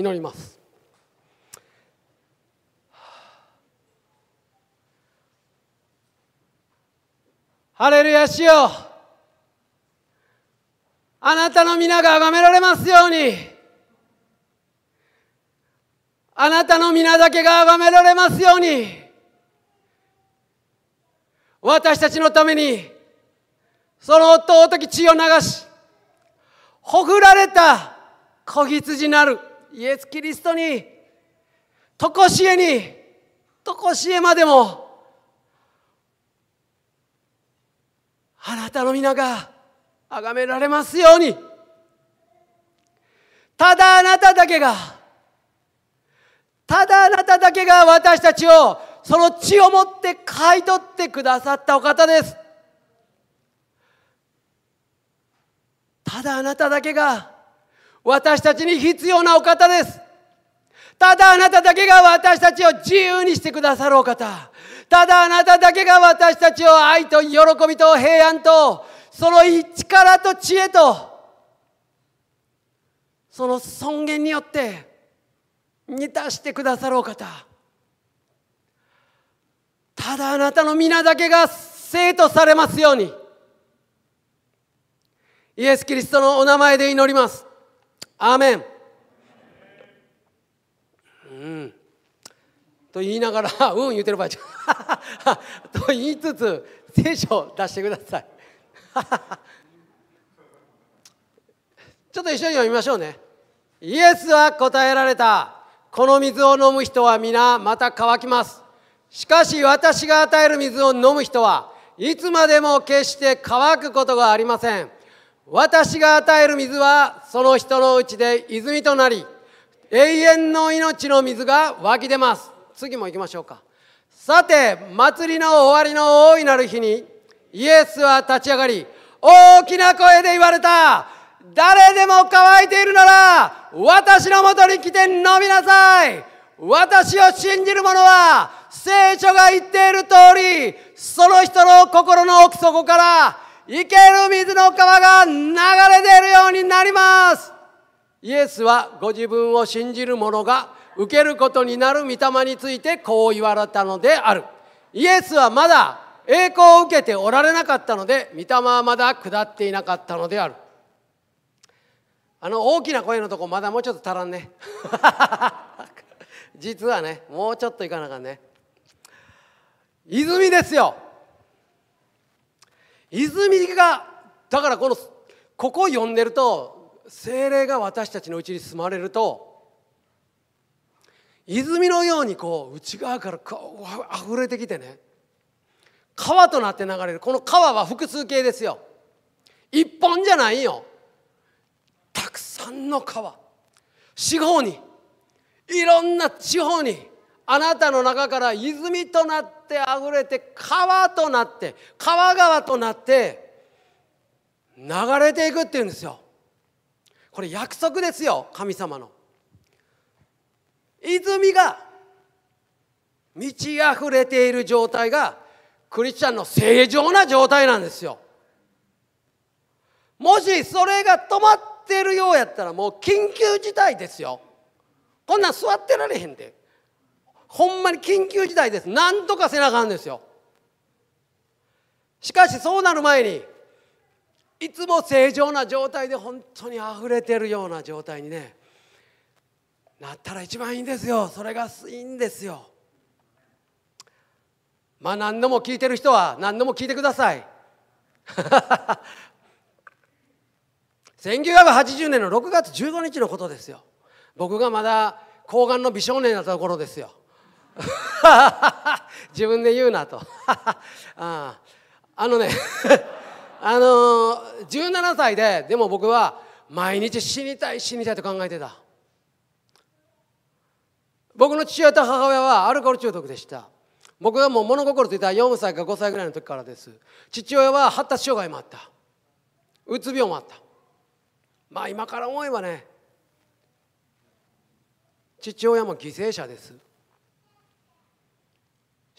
祈ります。ハレルヤしよ。あなたの皆が崇められますように。あなたの皆だけが崇められますように。私たちのためにその尊き血を流しほぐられた子羊なる。イエス・キリストにとこしえにとこしえまでもあなたの皆が崇められますように。ただあなただけがただあなただけが私たちをその血をもって買い取ってくださったお方です。ただあなただけが私たちに必要なお方です。ただあなただけが私たちを自由にしてくださるお方。ただあなただけが私たちを愛と喜びと平安とその力と知恵とその尊厳によって満たしてくださるお方。ただあなたの皆だけが生とされますように。イエス・キリストのお名前で祈ります。アーメン。うん。と言いながら「うん」言うてる場合じゃ と言いつつ聖書を出してください。ちょっと一緒に読みましょうね。イエスは答えられた。この水を飲む人は皆また乾きます。しかし私が与える水を飲む人はいつまでも決して乾くことがありません。私が与える水はその人のうちで泉となり永遠の命の水が湧き出ます。次も行きましょうか。さて祭りの終わりの大いなる日にイエスは立ち上がり大きな声で言われた。誰でも乾いているなら私のもとに来て飲みなさい。私を信じる者は聖書が言っている通りその人の心の奥底から生ける水の川が流れ出るようになります。イエスはご自分を信じる者が受けることになる御霊についてこう言われたのである。イエスはまだ栄光を受けておられなかったので御霊はまだ下っていなかったのである。あの大きな声のとこまだもうちょっと足らんね。実はねもうちょっといかなあかんね。泉ですよ。泉がだからこのここを読んでると精霊が私たちのうちに住まれると泉のようにこう内側からこう溢れてきてね川となって流れる。この川は複数形ですよ。一本じゃないよ。たくさんの川。四方に。いろんな地方に。あなたの中から泉となってあふれて川となって川川となって流れていくっていうんですよ。これ約束ですよ神様の。泉が満ち溢れている状態がクリスチャンの正常な状態なんですよ。もしそれが止まってるようやったらもう緊急事態ですよ。こんなん座ってられへんで。ほんまに緊急事態です。何とかせなあかんですよ。しかしそうなる前にいつも正常な状態で本当に溢れてるような状態にねなったら一番いいんですよ。それがいいんですよ。まあ何度も聞いてる人は何度も聞いてください。1980年の6月15日のことですよ。僕がまだ抗がんの美少年だった頃ですよ。自分で言うなと。あのね あのー、17歳ででも僕は毎日死にたい死にたいと考えてた。僕の父親と母親はアルコール中毒でした。僕がもう物心ついた4歳か5歳ぐらいの時からです。父親は発達障害もあった。うつ病もあった。まあ今から思えばね父親も犠牲者です。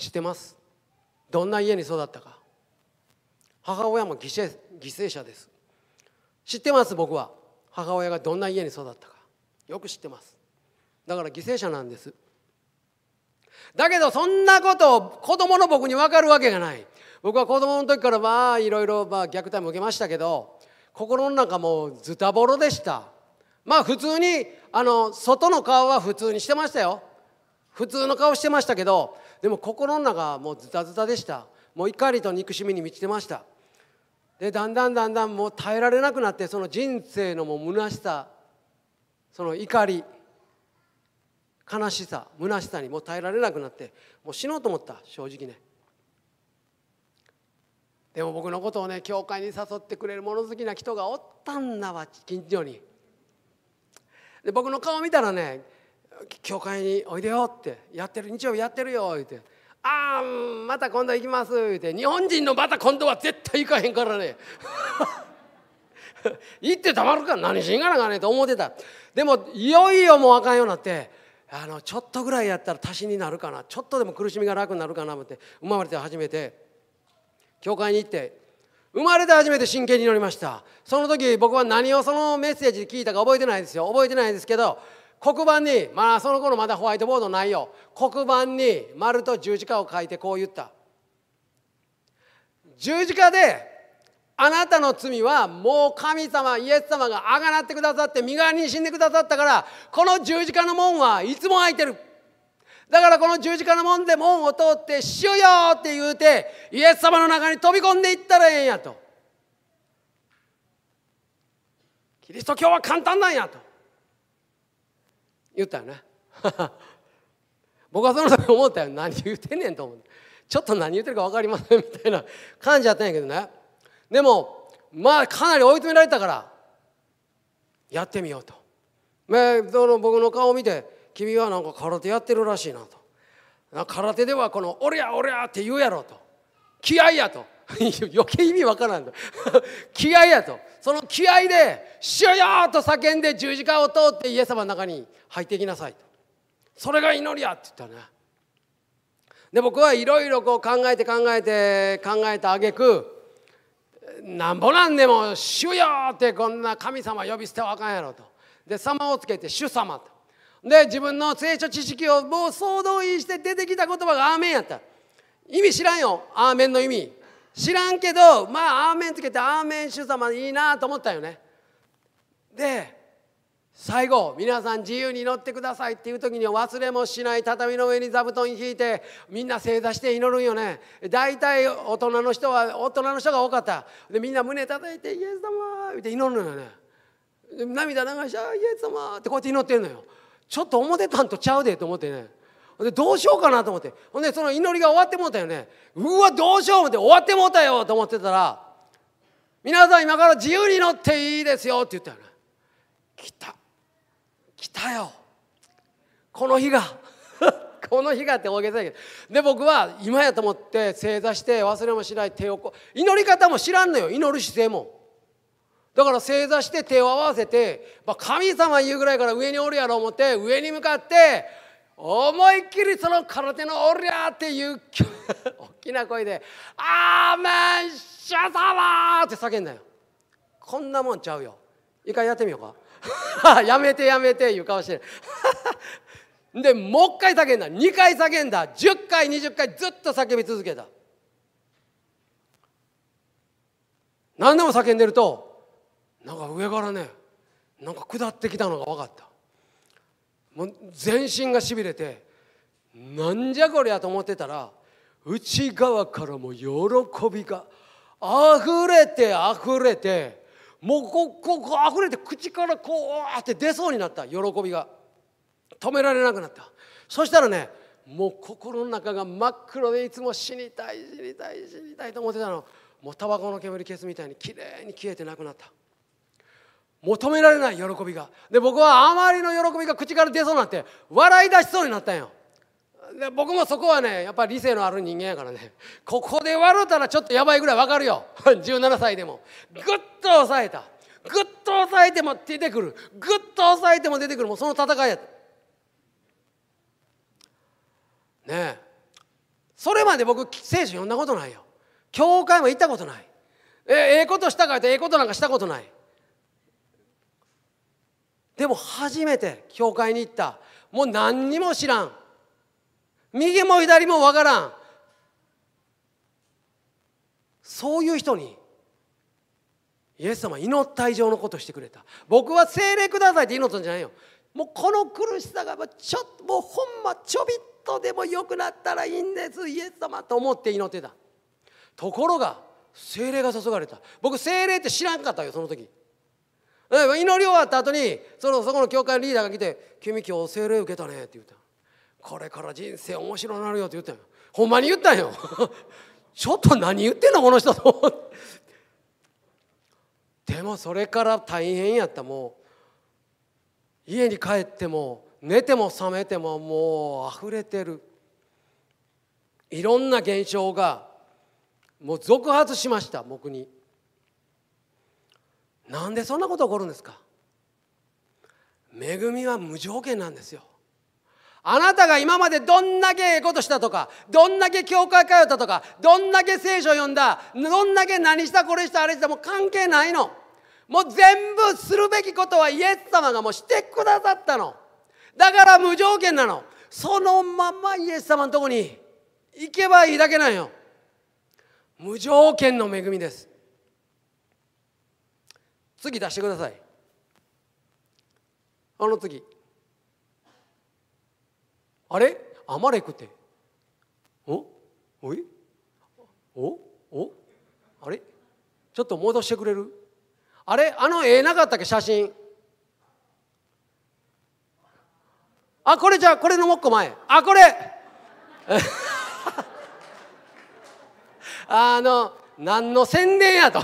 知ってます。どんな家に育ったか。母親も犠牲犠牲者です。知ってます僕は。母親がどんな家に育ったか。よく知ってます。だから犠牲者なんです。だけどそんなことを子供の僕に分かるわけがない。僕は子供の時からまあいろいろまあ虐待も受けましたけど心の中もズタボロでした。まあ普通にあの外の顔は普通にしてましたよ。普通の顔してましたけどでも心の中もうズタズタでした。もう怒りと憎しみに満ちてました。でだんだんだんだんもう耐えられなくなってその人生のもう虚しさその怒り悲しさ虚しさにもう耐えられなくなってもう死のうと思った正直ね。でも僕のことをね教会に誘ってくれる物好きな人がおったんだわ近所に。で僕の顔見たらね「教会においでよ」って「やってる日曜日やってるよ」言って「ああまた今度行きます」言って「日本人のまた今度は絶対行かへんからね」行ってたまるか。何しんがなかねと思ってた。でもいよいよもうあかんようになってあのちょっとぐらいやったら足しになるかな。ちょっとでも苦しみが楽になるかなって生まれて初めて教会に行って生まれて初めて真剣に祈りました。その時僕は何をそのメッセージで聞いたか覚えてないですよ。覚えてないですけど黒板にまあその頃まだホワイトボードないよ。黒板に丸と十字架を書いてこう言った。十字架であなたの罪はもう神様イエス様があがなってくださって身代わりに死んでくださったからこの十字架の門はいつも開いてる。だからこの十字架の門で門を通って「主よ!」って言うてイエス様の中に飛び込んでいったらええんやと。キリスト教は簡単なんやと。言ったよね。僕はその時思ったよ。何言ってんねんと思ってちょっと何言ってるか分かりませんみたいな感じだったんやけどね。でもまあかなり追い詰められたからやってみようと、ね、その僕の顔を見て「君はなんか空手やってるらしいな」と「空手ではこの「おりゃおりゃ」って言うやろと「気合や」と。余計意味わからんと 気合やとその気合で「しよよ!」と叫んで十字架を通ってイエス様の中に入っていきなさいと。それが祈りやって言ったね。で僕はいろいろこう考えて考えて考えた挙句なんぼなんでも「主よ!」ってこんな神様呼び捨てはあかんやろと。で様をつけて「主様」と。で自分の聖書知識をもう総動員して出てきた言葉が「アーメン」やった。意味知らんよ「アーメン」の意味。知らんけどまあ「アーメン」つけて「アーメン主様」いいなと思ったよね。で最後皆さん自由に乗ってくださいっていう時に忘れもしない畳の上に座布団引いてみんな正座して祈るんよね。大体大人の人は大人の人が多かった。でみんな胸叩いて「イエス様」って祈るのよね。涙流して「イエス様」ってこうやって祈ってんのよ。ちょっと思ってたんとちゃうでと思ってね。でどうしようかなと思って。ほんでその祈りが終わってもうたよね。うわどうしよう思って終わってもうたよと思ってたら皆さん今から自由に乗っていいですよって言ったよね。来た。来たよ。この日が。この日がって大げさやけど。で僕は今やと思って正座して忘れもしない手をこ祈り方も知らんのよ。祈る姿勢も。だから正座して手を合わせて、まあ、神様言うぐらいから上におるやろ思って上に向かって思いっきりその空手の「おりゃ!」っていう 大きな声で「アーメンシャ様!」って叫んだよ。こんなもんちゃうよ。一回やってみようか。やめてやめていう顔してる。でもう一回叫んだ。2回叫んだ。10回20回ずっと叫び続けた。何でも叫んでるとなんか上からねなんか下ってきたのが分かった。もう全身がしびれてなんじゃこりゃと思ってたら内側からも喜びがあふれてあふれてもうこここ溢れて口からこうわって出そうになった喜びが。止められなくなった。そしたらねもう心の中が真っ黒でいつも死にたい死にたい死にたいと思ってたの。もうタバコの煙消すみたいにきれいに消えてなくなった。求められない喜びが。で僕はあまりの喜びが口から出そうになって笑い出しそうになったんよ。で僕もそこはねやっぱり理性のある人間やからね。ここで笑ったらちょっとやばいぐらい分かるよ。17歳でも。ぐっと抑えた。ぐっと抑えても出てくる。ぐっと抑えても出てくる。もうその戦いやねえ。それまで僕聖書読んだことないよ。教会も行ったことない。えええことしたかってええことなんかしたことない。でも初めて教会に行った。もう何にも知らん。右も左もわからん。そういう人にイエス様祈った以上のことしてくれた。僕は精霊くださいって祈ったんじゃないよ。もうこの苦しさがちょっともうほんまちょびっとでも良くなったらいいんです。イエス様と思って祈ってた。ところが精霊が注がれた。僕精霊って知らんかったよその時。祈り終わった後にそのそこの教会のリーダーが来て「君今日お精霊受けたね」って言ったこれから人生面白なるよって言ったよほんまに言ったんよ。ちょっと何言ってんのこの人と。でもそれから大変やった。もう家に帰っても寝ても覚めてももう溢れてる。いろんな現象がもう続発しました僕に。なんでそんなこと起こるんですか？恵みは無条件なんですよ。あなたが今までどんだけええことしたとかどんだけ教会通ったとかどんだけ聖書読んだどんだけ何したこれしたあれしたもう関係ないの。もう全部するべきことはイエス様がもうしてくださったの。だから無条件なの。そのままイエス様のとこに行けばいいだけなんよ。無条件の恵みです。次出してください。あの次。あれ？アマレクって。お？おい？お？お？あれ？ちょっと戻してくれる？あれ？あの絵なかったっけ？写真。あこれじゃあこれのもっこ前。あこれ。あの何の宣伝やと。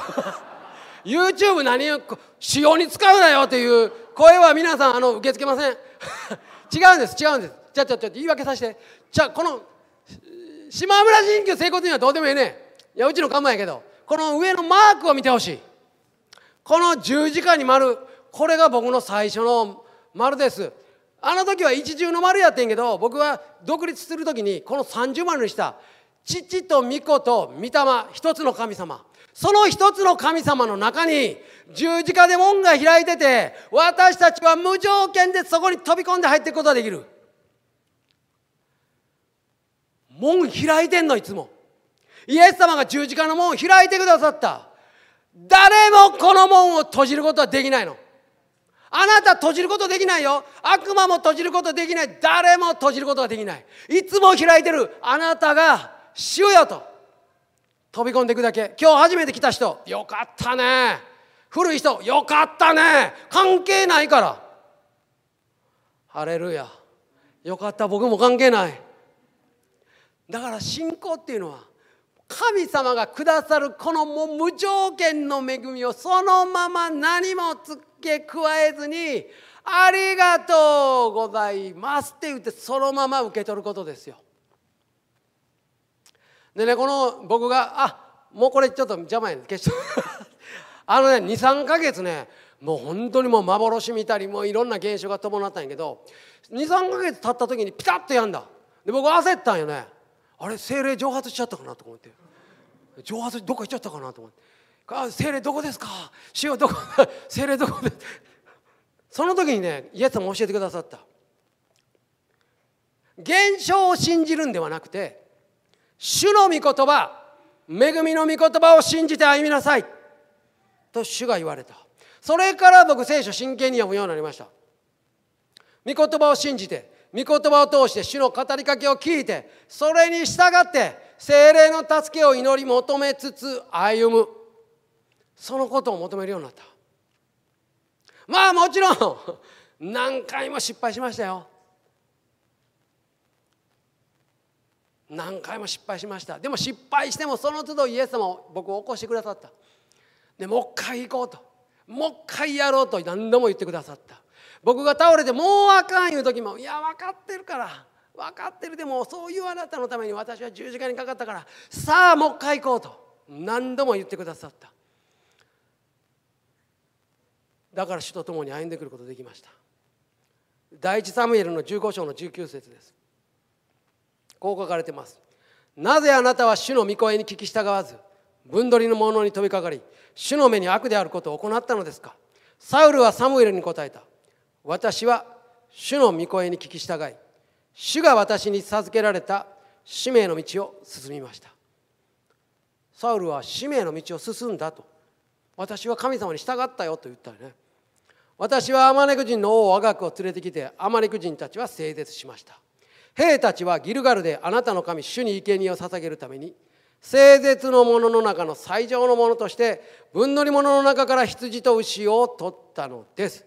YouTube 何を使用に使うなよっていう声は皆さんあの受け付けません。違うんです違うんです。じゃあちょっと言い訳させて。じゃあこの島村神宮整骨院はどうでもいいね。いやうちの看板やけどこの上のマークを見てほしい。この十字架に丸これが僕の最初の丸です。あの時は一重の丸やってんけど僕は独立する時にこの三重丸にした父と御子と御霊一つの神様。その一つの神様の中に十字架で門が開いてて私たちは無条件でそこに飛び込んで入っていくことができる。門開いてんのいつも。イエス様が十字架の門を開いてくださった。誰もこの門を閉じることはできないの。あなた閉じることできないよ。悪魔も閉じることできない。誰も閉じることができない。いつも開いてるあなたが主よと。飛び込んでいくだけ。今日初めて来た人。よかったね。古い人。よかったね。関係ないから。ハレルヤ。よかった。僕も関係ない。だから信仰っていうのは神様がくださるこのもう無条件の恵みをそのまま何も付け加えずに「ありがとうございます」って言ってそのまま受け取ることですよ。でねこの僕があもうこれちょっと邪魔やね消して あのね23か月ねもう本当にもう幻見たりもういろんな現象が伴ったんやけど23か月経った時にピタッとやんだ。で僕焦ったんよね。あれ精霊蒸発しちゃったかなと思って。蒸発どっか行っちゃったかなと思って。あ精霊どこですか？主よどこ？精霊どこで？その時にねイエス様教えてくださった。現象を信じるんではなくて主の御言葉恵みの御言葉を信じて歩みなさい。と主が言われた。それから僕聖書真剣に読むようになりました。御言葉を信じて御言葉を通して主の語りかけを聞いてそれに従って精霊の助けを祈り求めつつ歩む。そのことを求めるようになった。まあもちろん何回も失敗しましたよ。何回も失敗しました。でも失敗してもその都度イエス様を僕を起こしてくださった。でもう一回行こうと。もう一回やろうと何度も言ってくださった。僕が倒れてもうあかんいう時もいや分かってるから。分かってる。でもそういうあなたのために私は十字架にかかったから。さあもう一回行こうと。何度も言ってくださった。だから主と共に歩んでくることができました。第一サムエルの15章の19節です。こう書かれてます。なぜあなたは主の御声に聞き従わず分取りの者に飛びかかり主の目に悪であることを行ったのですか？サウルはサムエルに答えた。私は主の御声に聞き従い主が私に授けられた使命の道を進みました。サウルは使命の道を進んだと。私は神様に従ったよと言ったよね。私はアマレク人の王アガクを連れてきてアマレク人たちは整絶しました。兵たちはギルガルであなたの神主に生贄を捧げるために整絶のものの中の最上のものとして分乗り物の中から羊と牛を取ったのです。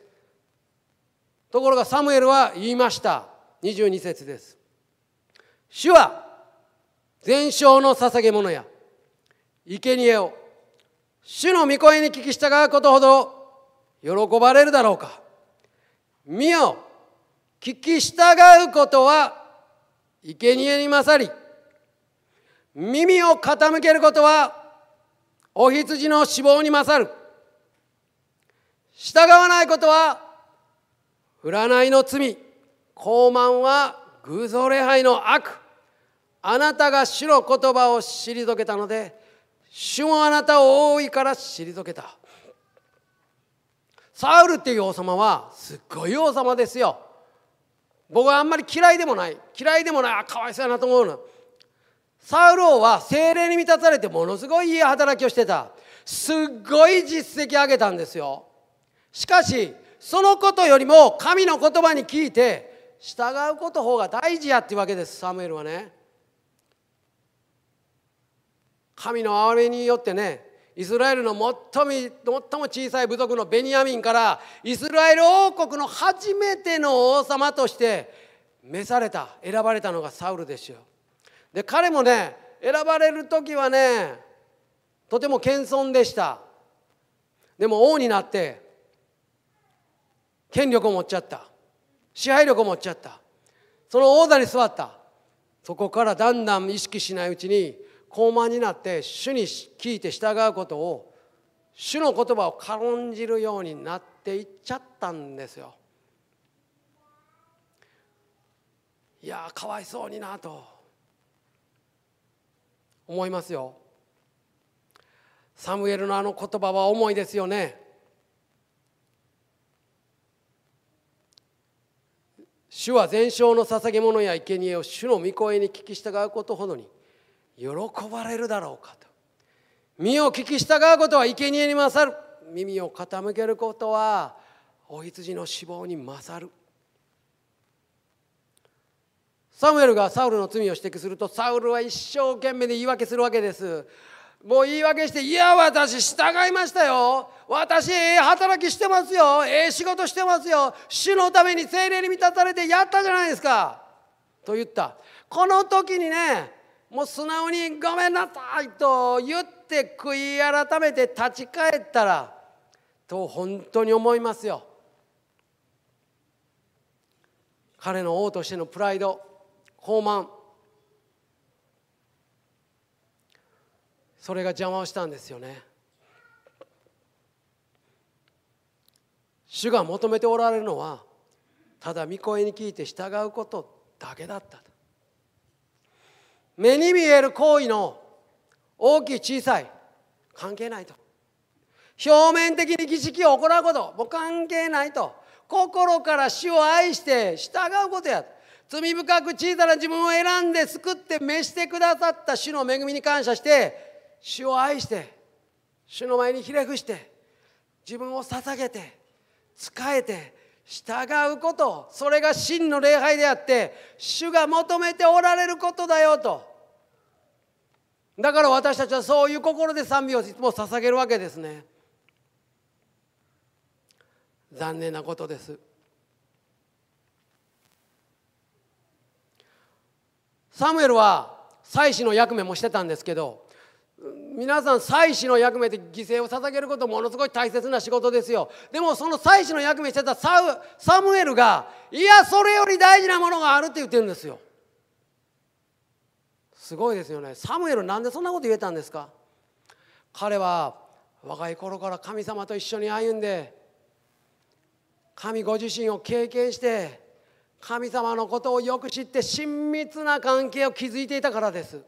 ところがサムエルは言いました。22節です。主は全焼の捧げ物や生贄を主の御声に聞き従うことほど喜ばれるだろうか。見よ聞き従うことは生贄に勝り耳を傾けることはお羊の死亡に勝る。従わないことは占いの罪。傲慢は偶像礼拝の悪。あなたが主の言葉を退けたので主もあなたを覆いから退けた。サウルっていう王様はすっごい王様ですよ。僕はあんまり嫌いでもない。嫌いでもない。あかわいそうやなと思うの。サウル王は精霊に満たされてものすごいいい働きをしてた。すっごい実績上げたんですよ。しかしそのことよりも神の言葉に聞いて従うこと方が大事やっていうわけです。サムエルはね。神の憐れによってねイスラエルの最も最も小さい部族のベニヤミンからイスラエル王国の初めての王様として召された選ばれたのがサウルですよで彼もね選ばれる時はねとても謙遜でした。でも王になって権力を持っちゃった。支配力を持っちゃった。その王座に座った。そこからだんだん意識しないうちに高慢になって主に聞いて従うことを主の言葉を軽んじるようになっていっちゃったんですよ。いやかわいそうになと思いますよ。サムエルのあの言葉は重いですよね。主は全焼の捧げ物や生贄を主の御声に聞き従うことほどに喜ばれるだろうかと。身を聞き従うことは生贄に勝る。耳を傾けることはお羊の死亡に勝る。サムエルがサウルの罪を指摘するとサウルは一生懸命で言い訳するわけです。もう言い訳して「いや私従いましたよ。私ええ働きしてますよ。ええ仕事してますよ。主のために精霊に満たされてやったじゃないですか」と言った。この時にねもう素直に「ごめんなさい」と言って悔い改めて立ち返ったらと本当に思いますよ。彼の王としてのプライド傲慢。それが邪魔をしたんですよね。主が求めておられるのはただ御声に聞いて従うことだけだった目に見える行為の大きい小さい関係ないと。表面的に儀式を行うことも関係ないと。心から主を愛して従うことや。罪深く小さな自分を選んで救って召してくださった主の恵みに感謝して主を愛して主の前にひれ伏して自分を捧げて仕えて従うこと。それが真の礼拝であって主が求めておられることだよと。だから私たちはそういう心で賛美をいつも捧げるわけですね。残念なことです。サムエルは祭司の役目もしてたんですけど皆さん祭司の役目で犠牲を捧げることものすごい大切な仕事ですよ。でもその祭司の役目してたサムエルがいやそれより大事なものがあるって言ってるんですよ。すごいですよね。サムエルなんでそんなこと言えたんですか？彼は若い頃から神様と一緒に歩んで神ご自身を経験して神様のことをよく知って親密な関係を築いていたからです。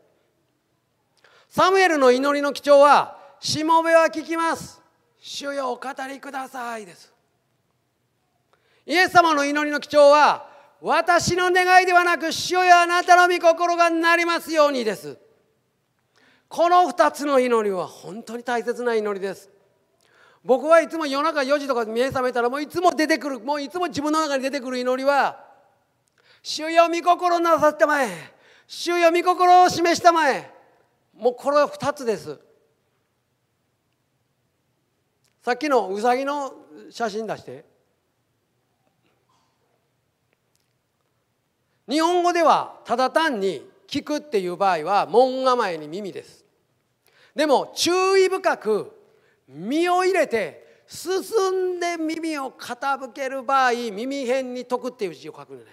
サムエルの祈りの基調は「しもべは聞きます。主よお語りください」です。イエス様の祈りの基調は私の願いではなく主よあなたの御心がなりますようにです。この2つの祈りは本当に大切な祈りです。僕はいつも夜中4時とか目覚めたらもういつも出てくるもういつも自分の中に出てくる祈りは「主よ御心なさったまえ。主よ御心を示したまえ」もうこれは2つです。さっきのうさぎの写真出して。日本語ではただ単に聞くっていう場合は門構えに耳です。でも注意深く身を入れて進んで耳を傾ける場合耳辺に解くっていう字を書くのね。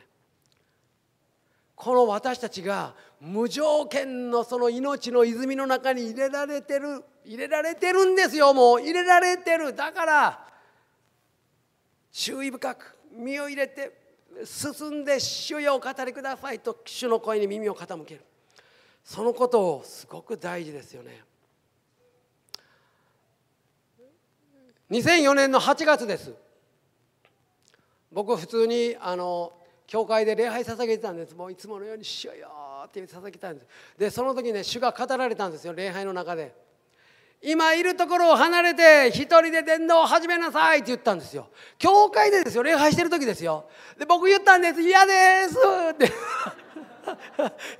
この私たちが無条件のその命の泉の中に入れられてる入れられてるんですよ。もう入れられてる。だから注意深く身を入れて進んで主よお語りくださいと主の声に耳を傾ける。そのことをすごく大事ですよね。2004年の8月です。僕普通にあの教会で礼拝捧げてたんです。もういつものように「主よ」って捧げたんです。でその時ね主が語られたんですよ礼拝の中で。今いるところを離れて一人で伝道を始めなさいって言ったんですよ。教会でですよ。礼拝してる時ですよ。で僕言ったんです。嫌ですって。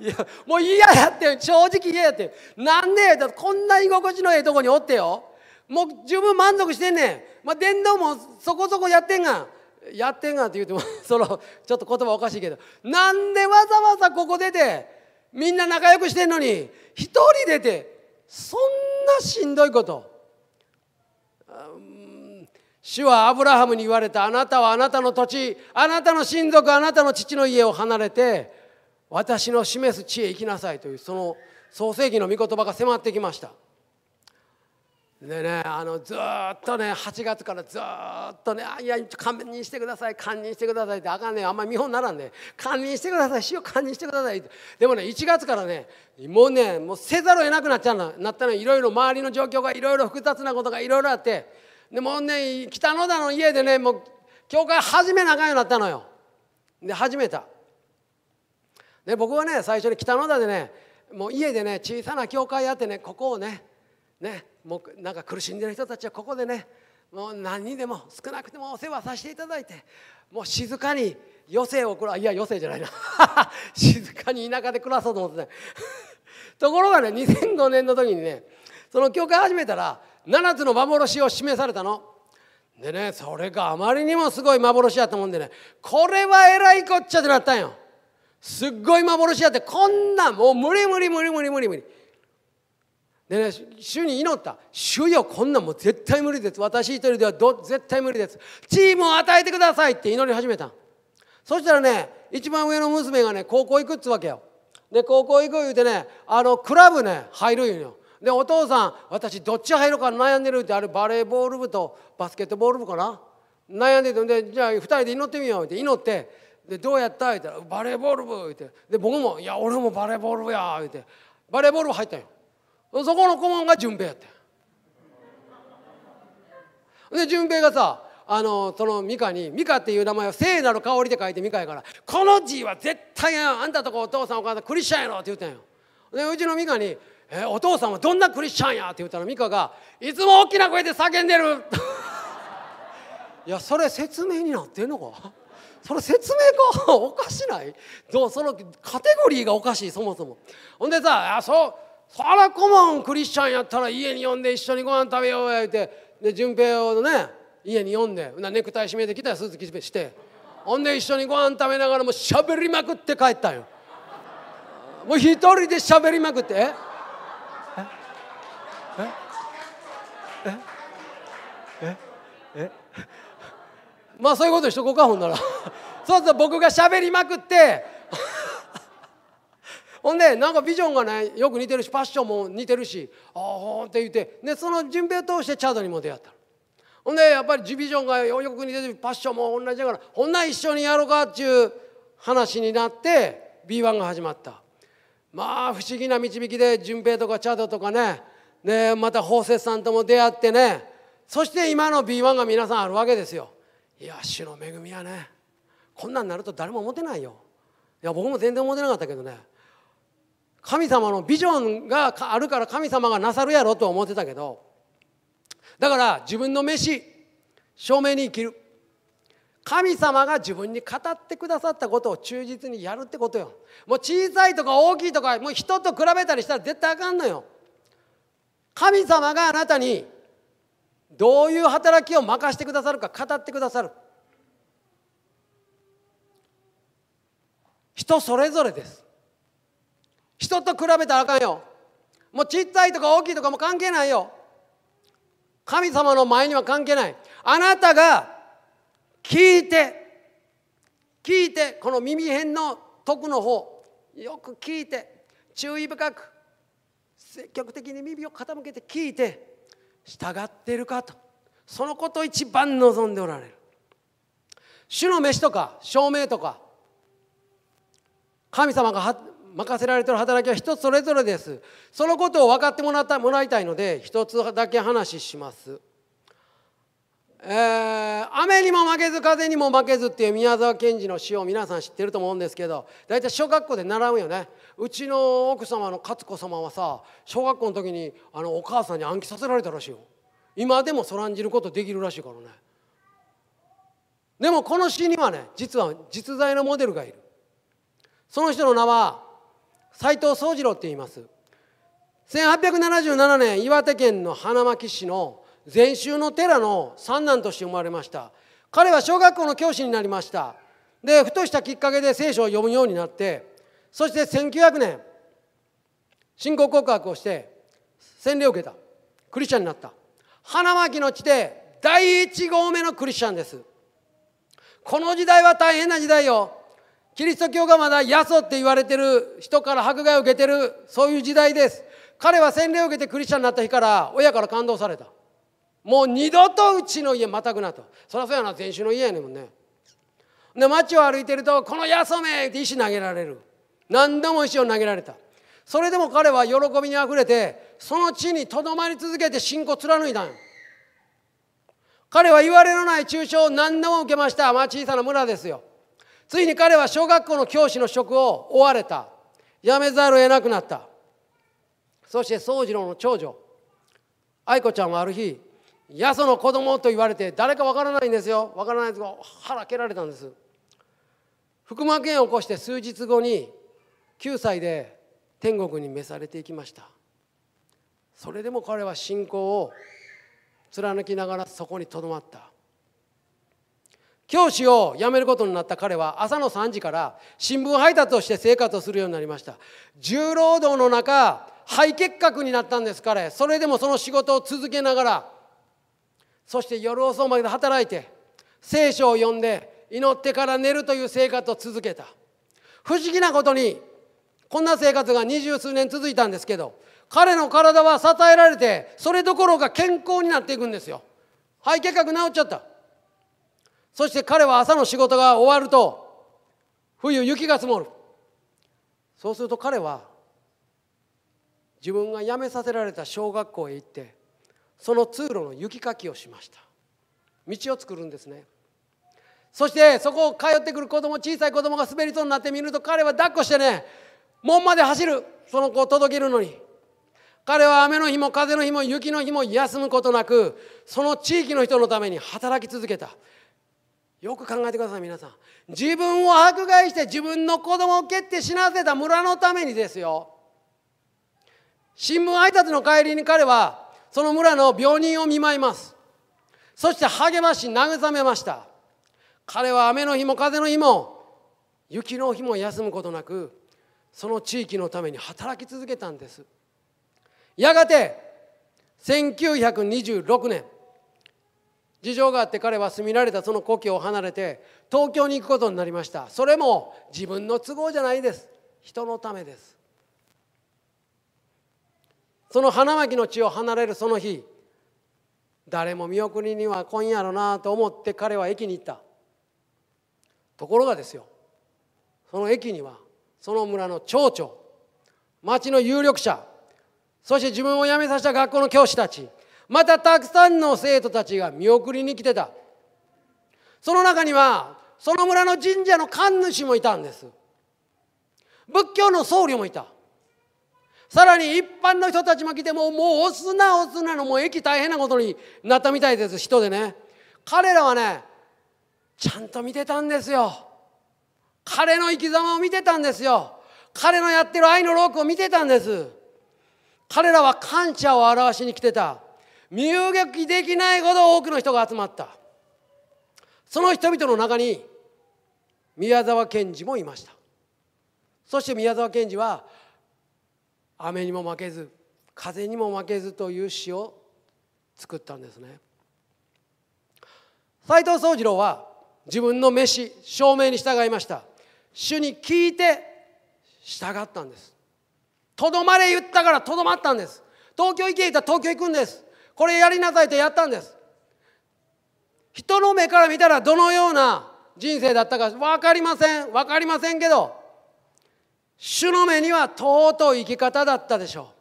いやもう嫌やって。正直嫌やって。なんでだこんな居心地のええとこにおってよ。もう十分満足してんねん、まあ、伝道もそこそこやってんがやってんがって言うても そのちょっと言葉おかしいけど。なんでわざわざここ出てみんな仲良くしてんのに一人出てそんなしんどいこと。主はアブラハムに言われたあなたはあなたの土地あなたの親族あなたの父の家を離れて私の示す地へ行きなさいというその創世紀の御言葉が迫ってきました。でねあのずっとね8月からずっとね「いや勘認してください堪忍してください」ってあかんねあんまり見本ならんね「堪忍してください塩堪忍してください」でもね1月からねもうねもうせざるを得なくなっちゃうの。なったのいろいろ周りの状況がいろいろ複雑なことがいろいろあって。でもうね北野田の家でねもう教会始めなあかんようになったのよ。で始めた。で僕はね最初に北野田でねもう家でね小さな教会やってねここをねねもうなんか苦しんでる人たちはここでねもう何にでも少なくてもお世話させていただいてもう静かに余生を送るいや余生じゃないな 静かに田舎で暮らそうと思ってね ところがね2005年の時にねその教会始めたら7つの幻を示されたの。でねそれがあまりにもすごい幻やったもんでねこれはえらいこっちゃってなったんよ。すっごい幻やってこんなもう無理無理無理無理無理無理。でね主に祈った「主よこんなんもう絶対無理です。私一人ではど絶対無理です。チームを与えてください」って祈り始めた。そしたらね一番上の娘がね高校行くっつわけよ。で高校行く言うてねあのクラブね入るんよ。でお父さん私どっち入ろうか悩んでるってあれバレーボール部とバスケットボール部かな？悩んでてでじゃあ2人で祈ってみようって。祈って。でどうやった？言ったらバレーボール部言って。で僕も「いや俺もバレーボール部や」言って。バレーボール部入ったんよ。そこの顧問が順平やってで順平がさあのその美香に美香っていう名前を聖なる香りで書いて美香やから「この字は絶対やあんたとこお父さんお母さんクリスチャンやろ」って言ったんよ。でうちの美香に「えお父さんはどんなクリスチャンや?」って言ったら美香が「いつも大きな声で叫んでる」いやそれ説明になってんのか？それ説明か？おかしない？どうそのカテゴリーがおかしいそもそも。ほんでさ「あそうそら顧問クリスチャンやったら家に呼んで一緒にご飯食べようや言うてで順平をね家に呼んでネクタイ締めてきたらスーツ着してほんで一緒にご飯食べながらもしゃべりまくって帰ったんよ。もう一人でしゃべりまくってえ？え？え？え？まあそういうことにしとこうかほんなら。そうそう僕がしゃべりまくってほんでなんかビジョンがねよく似てるしファッションも似てるしああって言ってでその準備を通してチャードにも出会ったほんでやっぱりビジョンがよく似てるファッションも同じだからほんな一緒にやろうかっていう話になって B1 が始まった。まあ不思議な導きで順平とかチャドとかねねまた宝雪さんとも出会ってねそして今の B1 が皆さんあるわけですよ。いや主の恵みやね。こんなんなると誰も思ってないよ。いや僕も全然思ってなかったけどね。神様のビジョンがあるから神様がなさるやろと思ってたけどだから自分の飯証明に生きる。神様が自分に語ってくださったことを忠実にやるってことよ。もう小さいとか大きいとかもう人と比べたりしたら絶対あかんのよ。神様があなたにどういう働きを任せてくださるか語ってくださる。人それぞれです。人と比べたらあかんよ。もうちっちゃいとか大きいとかも関係ないよ。神様の前には関係ない。あなたが聞いて聞いてこの耳辺の徳の方よく聞いて注意深く積極的に耳を傾けて聞いて従っているかと。そのことを一番望んでおられる。主の飯とか証明とか神様が任せられている働きは人それぞれです。そのことを分かってもらったもらいたいので一つだけ話します。えー、雨にも負けず風にも負けずっていう宮沢賢治の詩を皆さん知ってると思うんですけど大体小学校で習うよね。うちの奥様の勝子様はさ小学校の時にあのお母さんに暗記させられたらしいよ。今でもそらんじることできるらしいからね。でもこの詩にはね実は実在のモデルがいる。その人の名は斎藤宗次郎って言います。1877年岩手県の花巻市の禅宗の寺の三男として生まれました。彼は小学校の教師になりました。でふとしたきっかけで聖書を読むようになってそして1900年信仰告白をして洗礼を受けた。クリスチャンになった。花巻の地で第一号目のクリスチャンです。この時代は大変な時代よ。キリスト教がまだヤソって言われてる人から迫害を受けてるそういう時代です。彼は洗礼を受けてクリスチャンになった日から親から感動された。もう二度とうちの家またくなと。そりゃそうやな全種の家やねんもんね。で街を歩いてると「このヤソめ!」って石投げられる。何度も石を投げられた。それでも彼は喜びにあふれてその地にとどまり続けて信仰を貫いたん彼は言われのない中傷を何度も受けましたまあ小さな村ですよ。ついに彼は小学校の教師の職を追われた。辞めざるを得なくなった。そして宗次郎の長女愛子ちゃんはある日やその子供と言われて誰かわからないんですよ。わからないですが腹蹴られたんです。腹膜炎を起こして数日後に9歳で天国に召されていきました。それでも彼は信仰を貫きながらそこにとどまった。教師を辞めることになった彼は朝の3時から新聞配達として生活をするようになりました。重労働の中肺結核になったんです彼。それでもその仕事を続けながらそして夜遅まで働いて聖書を読んで祈ってから寝るという生活を続けた。不思議なことにこんな生活が二十数年続いたんですけど彼の体は支えられてそれどころか健康になっていくんですよ。肺結核治っちゃった。そして彼は朝の仕事が終わると冬雪が積もる。そうすると彼は自分が辞めさせられた小学校へ行ってその通路の雪かきをしました。道を作るんですね。そしてそこを通ってくる子供小さい子供が滑りそうになってみると彼は抱っこしてね門まで走る。その子を届けるのに。彼は雨の日も風の日も雪の日も休むことなくその地域の人のために働き続けた。よく考えてください皆さん。自分を迫害して自分の子供を蹴って死なせた村のためにですよ。新聞配達の帰りに彼はその村の病人を見舞います。そして励まし慰めました。彼は雨の日も風の日も雪の日も休むことなくその地域のために働き続けたんです。やがて1926年事情があって彼は住みられたその故郷を離れて東京に行くことになりました。それも自分の都合じゃないです。人のためです。その花巻の地を離れるその日誰も見送りには来んやろなと思って彼は駅に行った。ところがですよその駅にはその村の町長町の有力者そして自分を辞めさせた学校の教師たちまたたくさんの生徒たちが見送りに来てた。その中にはその村の神社の神主もいたんです。仏教の僧侶もいた。さらに一般の人たちも来てももう押すな押すなのもう駅大変なことになったみたいです。人でね。彼らはねちゃんと見てたんですよ。彼の生き様を見てたんですよ。彼のやってる愛のロークを見てたんです。彼らは感謝を表しに来てた。身動きできないほど多くの人が集まった。その人々の中に宮沢賢治もいました。そして宮沢賢治は雨にも負けず風にも負けずという詩を作ったんですね。斎藤宗次郎は自分の飯証明に従いました。主に聞いて従ったんです。とどまれ言ったからとどまったんです。東京行け言ったら東京行くんです。これやりなさいとやったんです。人の目から見たらどのような人生だったか分かりません。分かりませんけど主の目には尊い生き方だったでしょ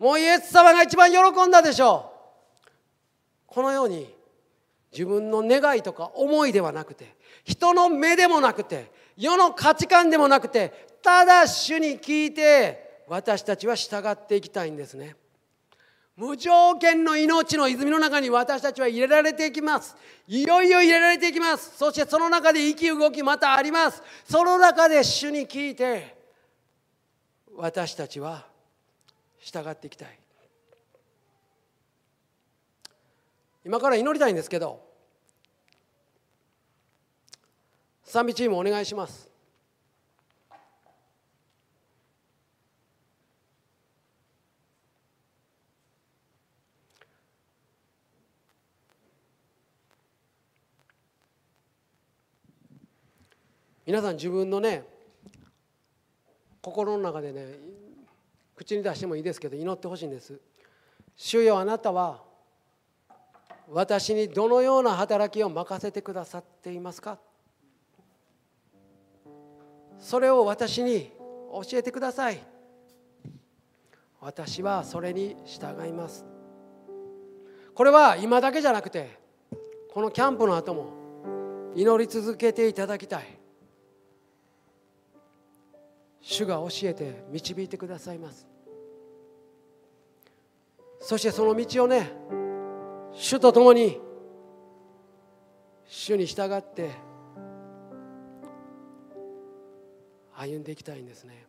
う。もうイエス様が一番喜んだでしょう。このように自分の願いとか思いではなくて人の目でもなくて世の価値観でもなくてただ主に聞いて私たちは従っていきたいんですね。無条件の命の泉の中に私たちは入れられていきます。いよいよ入れられていきます。そしてその中で生き動きまたあります。その中で主に聞いて私たちは従っていきたい。今から祈りたいんですけど賛美チームお願いします。皆さん自分のね心の中でね口に出してもいいですけど祈ってほしいんです。主よあなたは私にどのような働きを任せてくださっていますか？それを私に教えてください。私はそれに従います。これは今だけじゃなくてこのキャンプの後も祈り続けていただきたい。主が教えて導いてくださいます。そしてその道をね主と共に主に従って歩んでいきたいんですね。